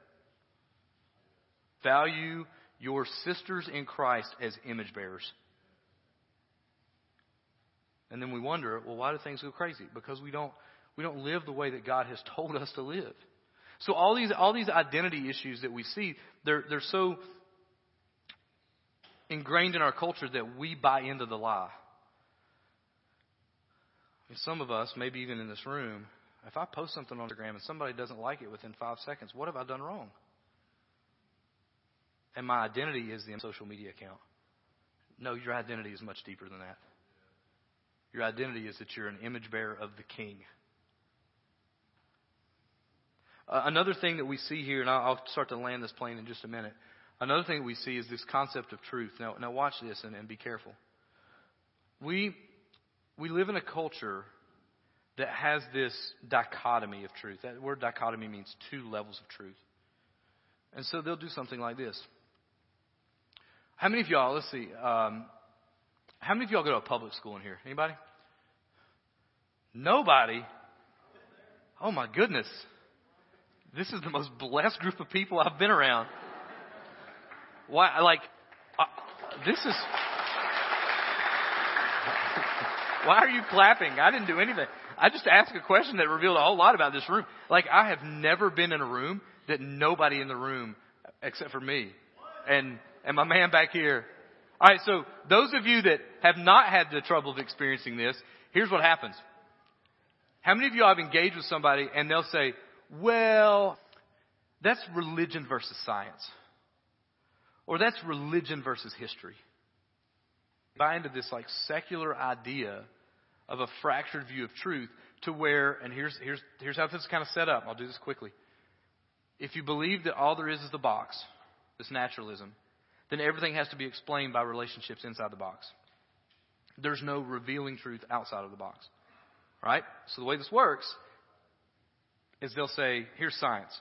Value your sisters in Christ as image bearers. And then we wonder, well, why do things go crazy? Because we don't, we don't live the way that God has told us to live. So all these, all these identity issues that we see, they're, they're so ingrained in our culture that we buy into the lie. And some of us, maybe even in this room, if I post something on Instagram and somebody doesn't like it within five seconds, what have I done wrong? And my identity is the social media account. No, your identity is much deeper than that. Your identity is that you're an image bearer of the King. Uh, another thing that we see here, and I'll, start to land this plane in just a minute. Another thing we see is this concept of truth. Now, now watch this and, and be careful. We, we live in a culture that has this dichotomy of truth. That word dichotomy means two levels of truth. And so they'll do something like this. How many of y'all, let's see, um, how many of y'all go to a public school in here? Anybody? Nobody? Oh my goodness. This is the most blessed group of people I've been around. Why, like, uh, this is. Why are you clapping? I didn't do anything. I just asked a question that revealed a whole lot about this room. Like, I have never been in a room that nobody in the room, except for me, and and my man back here. All right, so those of you that have not had the trouble of experiencing this, here's what happens. How many of you have engaged with somebody and they'll say, well, that's religion versus science. Or that's religion versus history. Buy into this like secular idea of a fractured view of truth to where, and here's, here's, here's how this is kind of set up. I'll do this quickly. If you believe that all there is is the box, this naturalism, then everything has to be explained by relationships inside the box. There's no revealing truth outside of the box. Right? So the way this works is they'll say, here's science.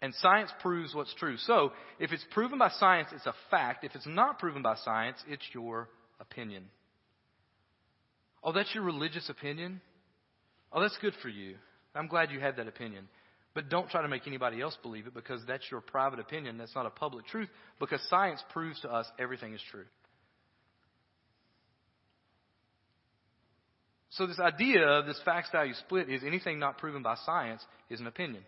And science proves what's true. So, if it's proven by science, it's a fact. If it's not proven by science, it's your opinion. Oh, that's your religious opinion? Oh, that's good for you. I'm glad you had that opinion. But don't try to make anybody else believe it because that's your private opinion. That's not a public truth because science proves to us everything is true. So this idea of this facts value split is anything not proven by science is an opinion.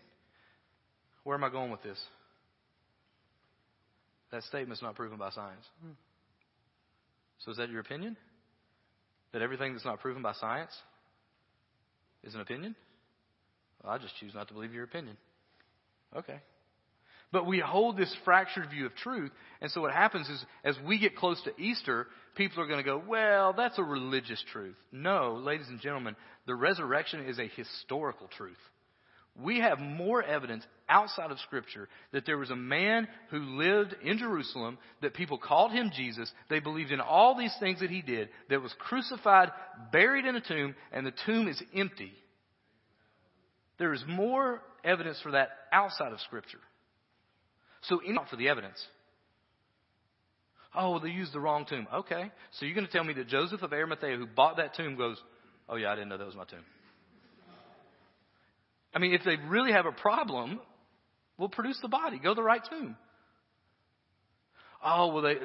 Where am I going with this? That statement's not proven by science. So is that your opinion? That everything that's not proven by science is an opinion? Well, I just choose not to believe your opinion. Okay. But we hold this fractured view of truth, and so what happens is as we get close to Easter, people are going to go, well, that's a religious truth. No, ladies and gentlemen, the resurrection is a historical truth. We have more evidence outside of Scripture that there was a man who lived in Jerusalem, that people called him Jesus. They believed in all these things that he did, that was crucified, buried in a tomb, and the tomb is empty. There is more evidence for that outside of Scripture. So, in for the evidence. Oh, they used the wrong tomb. Okay. So you're going to tell me that Joseph of Arimathea, who bought that tomb, goes, Oh, yeah, I didn't know that was my tomb. I mean, if they really have a problem, we'll produce the body. Go to the right tomb. Oh, well, they,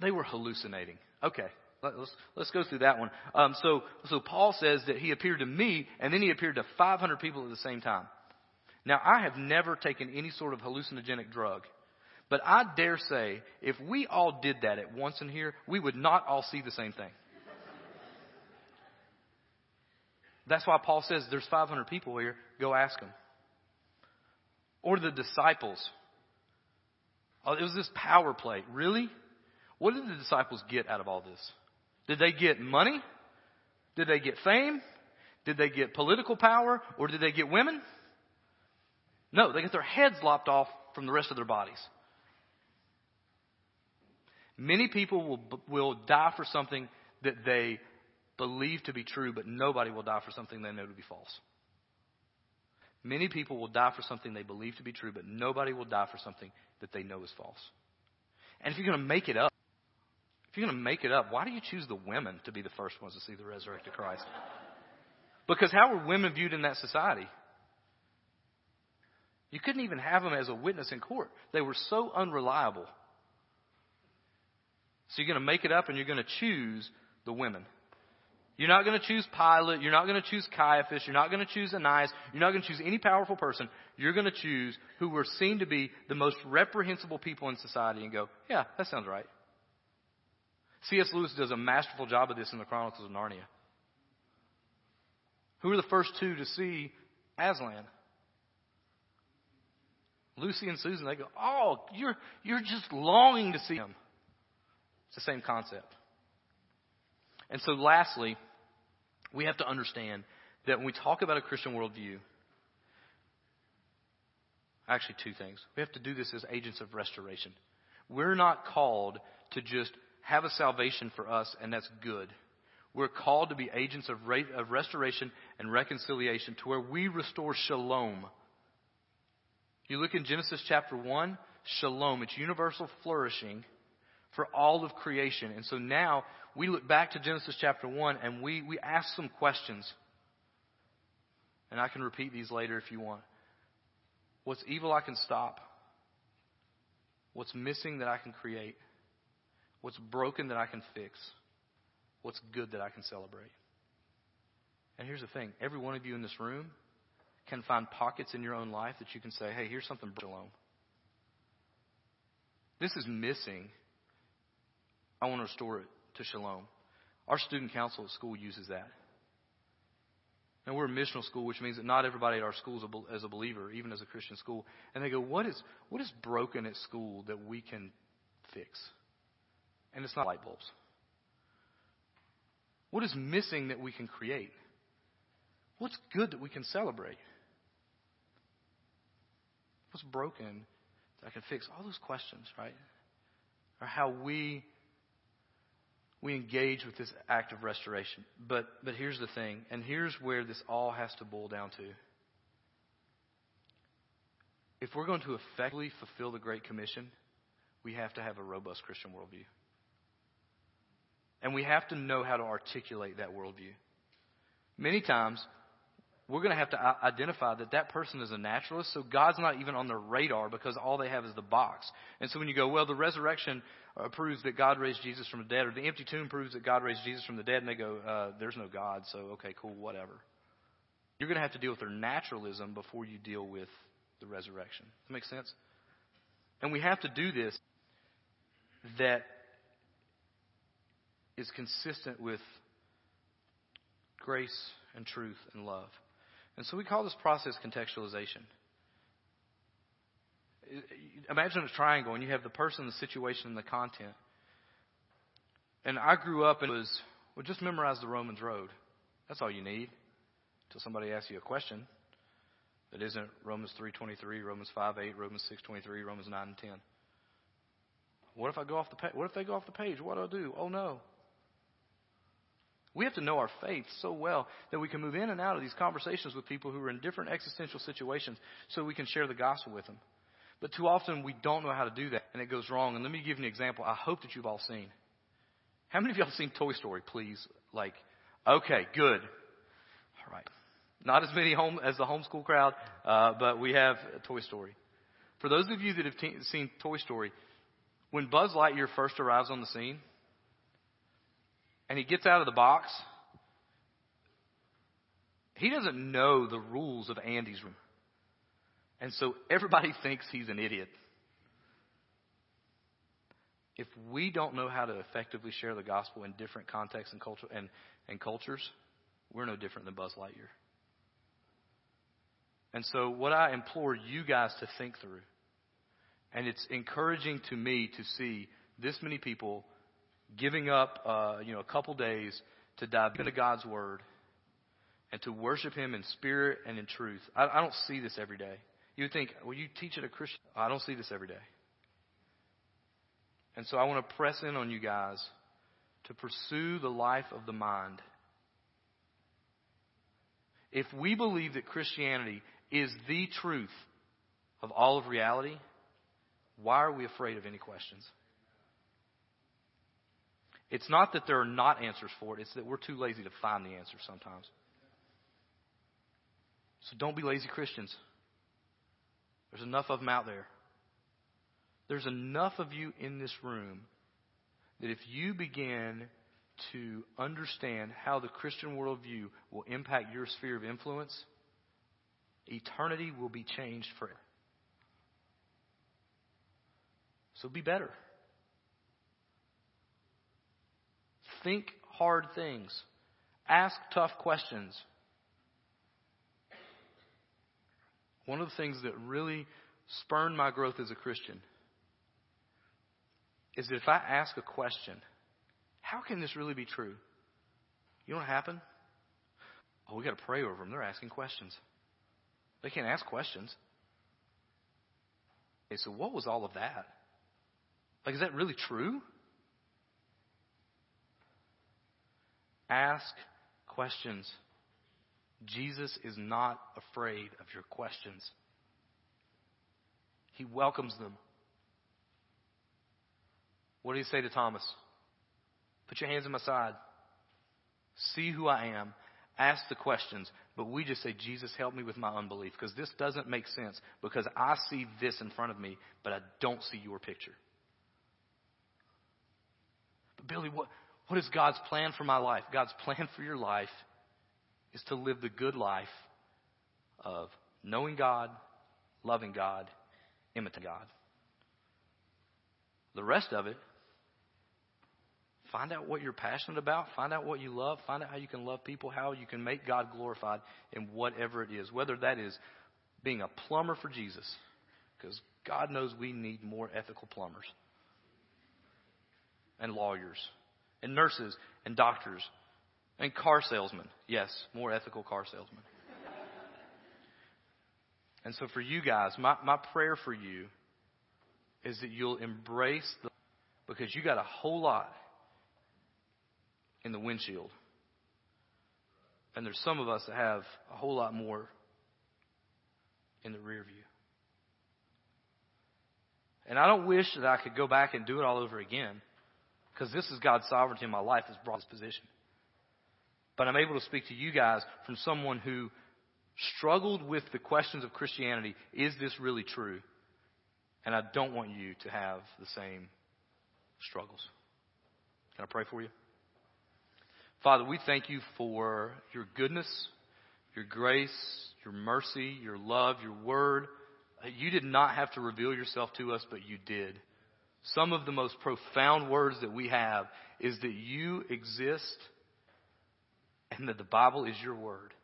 they were hallucinating. Okay. Let's, let's go through that one. Um, so, so Paul says that he appeared to me, and then he appeared to 500 people at the same time. Now, I have never taken any sort of hallucinogenic drug. But I dare say, if we all did that at once in here, we would not all see the same thing. That's why Paul says there's 500 people here. Go ask them. Or the disciples. Oh, it was this power play. Really? What did the disciples get out of all this? Did they get money? Did they get fame? Did they get political power? Or did they get women? No, they got their heads lopped off from the rest of their bodies. Many people will, will die for something that they believe to be true, but nobody will die for something they know to be false. Many people will die for something they believe to be true, but nobody will die for something that they know is false. And if you're going to make it up, if you're going to make it up, why do you choose the women to be the first ones to see the resurrected Christ? Because how were women viewed in that society? You couldn't even have them as a witness in court. They were so unreliable. So you're going to make it up and you're going to choose the women. You're not going to choose Pilate. You're not going to choose Caiaphas. You're not going to choose Ananias. You're not going to choose any powerful person. You're going to choose who were seen to be the most reprehensible people in society and go, yeah, that sounds right. C.S. Lewis does a masterful job of this in the Chronicles of Narnia. Who are the first two to see Aslan? Lucy and Susan, they go, Oh, you're, you're just longing to see him. It's the same concept. And so, lastly, we have to understand that when we talk about a Christian worldview, actually, two things. We have to do this as agents of restoration. We're not called to just have a salvation for us, and that's good. We're called to be agents of, of restoration and reconciliation to where we restore shalom. You look in Genesis chapter 1, shalom, it's universal flourishing for all of creation. And so now we look back to Genesis chapter 1 and we, we ask some questions. And I can repeat these later if you want. What's evil I can stop? What's missing that I can create? What's broken that I can fix? What's good that I can celebrate? And here's the thing every one of you in this room can find pockets in your own life that you can say, hey, here's something shalom. This is missing. I want to restore it to shalom. Our student council at school uses that. And we're a missional school, which means that not everybody at our school is a believer, even as a Christian school. And they go, what is, what is broken at school that we can fix? And it's not light bulbs. What is missing that we can create? What's good that we can celebrate? What's broken that I can fix? All those questions, right? Are how we we engage with this act of restoration. But but here's the thing, and here's where this all has to boil down to. If we're going to effectively fulfill the Great Commission, we have to have a robust Christian worldview. And we have to know how to articulate that worldview. Many times, we're going to have to identify that that person is a naturalist, so God's not even on their radar because all they have is the box. And so when you go, well, the resurrection uh, proves that God raised Jesus from the dead, or the empty tomb proves that God raised Jesus from the dead, and they go, uh, there's no God, so okay, cool, whatever. You're going to have to deal with their naturalism before you deal with the resurrection. That make sense? And we have to do this that is consistent with grace and truth and love. And so we call this process contextualization. Imagine a triangle, and you have the person, the situation, and the content. And I grew up and was, well, just memorize the Romans Road. That's all you need until somebody asks you a question that isn't Romans 3.23, Romans 5.8, Romans 6.23, Romans 9 and 10. What if I go off the page? What if they go off the page? What do I do? Oh no. We have to know our faith so well that we can move in and out of these conversations with people who are in different existential situations so we can share the gospel with them. But too often we don't know how to do that and it goes wrong. And let me give you an example I hope that you've all seen. How many of y'all have seen Toy Story, please? Like, okay, good. All right. Not as many home as the homeschool crowd, uh, but we have Toy Story. For those of you that have te- seen Toy Story, when Buzz Lightyear first arrives on the scene, and he gets out of the box, he doesn't know the rules of Andy's room. And so everybody thinks he's an idiot. If we don't know how to effectively share the gospel in different contexts and, culture, and, and cultures, we're no different than Buzz Lightyear. And so, what I implore you guys to think through, and it's encouraging to me to see this many people giving up, uh, you know, a couple days to dive into God's Word and to worship Him in spirit and in truth. I, I don't see this every day. You would think, well, you teach at a Christian. I don't see this every day. And so I want to press in on you guys to pursue the life of the mind. If we believe that Christianity is the truth of all of reality, why are we afraid of any questions? It's not that there are not answers for it, it's that we're too lazy to find the answer sometimes. So don't be lazy Christians. There's enough of them out there. There's enough of you in this room that if you begin to understand how the Christian worldview will impact your sphere of influence, eternity will be changed forever. So be better. Think hard things. Ask tough questions. One of the things that really spurned my growth as a Christian is that if I ask a question, how can this really be true? You know what happened? Oh, we got to pray over them. They're asking questions. They can't ask questions. Okay, so what was all of that? Like, is that really true? Ask questions. Jesus is not afraid of your questions. He welcomes them. What did he say to Thomas? Put your hands on my side. See who I am. Ask the questions. But we just say, Jesus, help me with my unbelief. Because this doesn't make sense. Because I see this in front of me, but I don't see your picture. But Billy, what, what is God's plan for my life? God's plan for your life is to live the good life of knowing God, loving God, imitating God. The rest of it, find out what you're passionate about, find out what you love, find out how you can love people, how you can make God glorified in whatever it is, whether that is being a plumber for Jesus, because God knows we need more ethical plumbers and lawyers and nurses and doctors and car salesmen. Yes, more ethical car salesmen. and so for you guys, my, my prayer for you is that you'll embrace the, because you got a whole lot in the windshield. And there's some of us that have a whole lot more in the rear view. And I don't wish that I could go back and do it all over again because this is God's sovereignty in my life has brought this position. But I'm able to speak to you guys from someone who struggled with the questions of Christianity. Is this really true? And I don't want you to have the same struggles. Can I pray for you? Father, we thank you for your goodness, your grace, your mercy, your love, your word. You did not have to reveal yourself to us, but you did. Some of the most profound words that we have is that you exist and that the Bible is your word.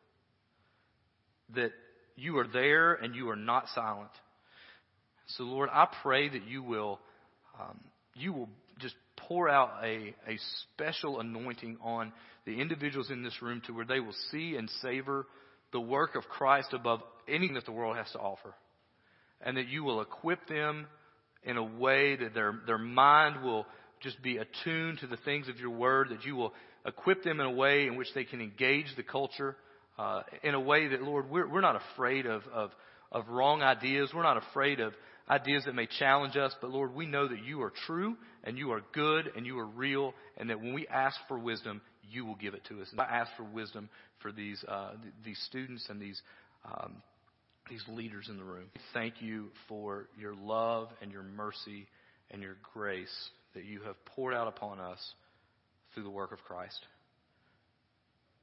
That you are there and you are not silent. So, Lord, I pray that you will, um, you will just pour out a, a special anointing on the individuals in this room to where they will see and savor the work of Christ above anything that the world has to offer. And that you will equip them in a way that their, their mind will just be attuned to the things of your word, that you will equip them in a way in which they can engage the culture uh, in a way that, Lord, we're, we're not afraid of, of, of wrong ideas. We're not afraid of ideas that may challenge us, but Lord, we know that you are true and you are good and you are real, and that when we ask for wisdom, you will give it to us. And I ask for wisdom for these uh, these students and these um, these leaders in the room. Thank you for your love and your mercy and your grace that you have poured out upon us through the work of Christ.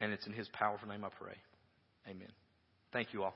And it's in his powerful name I pray. Amen. Thank you all.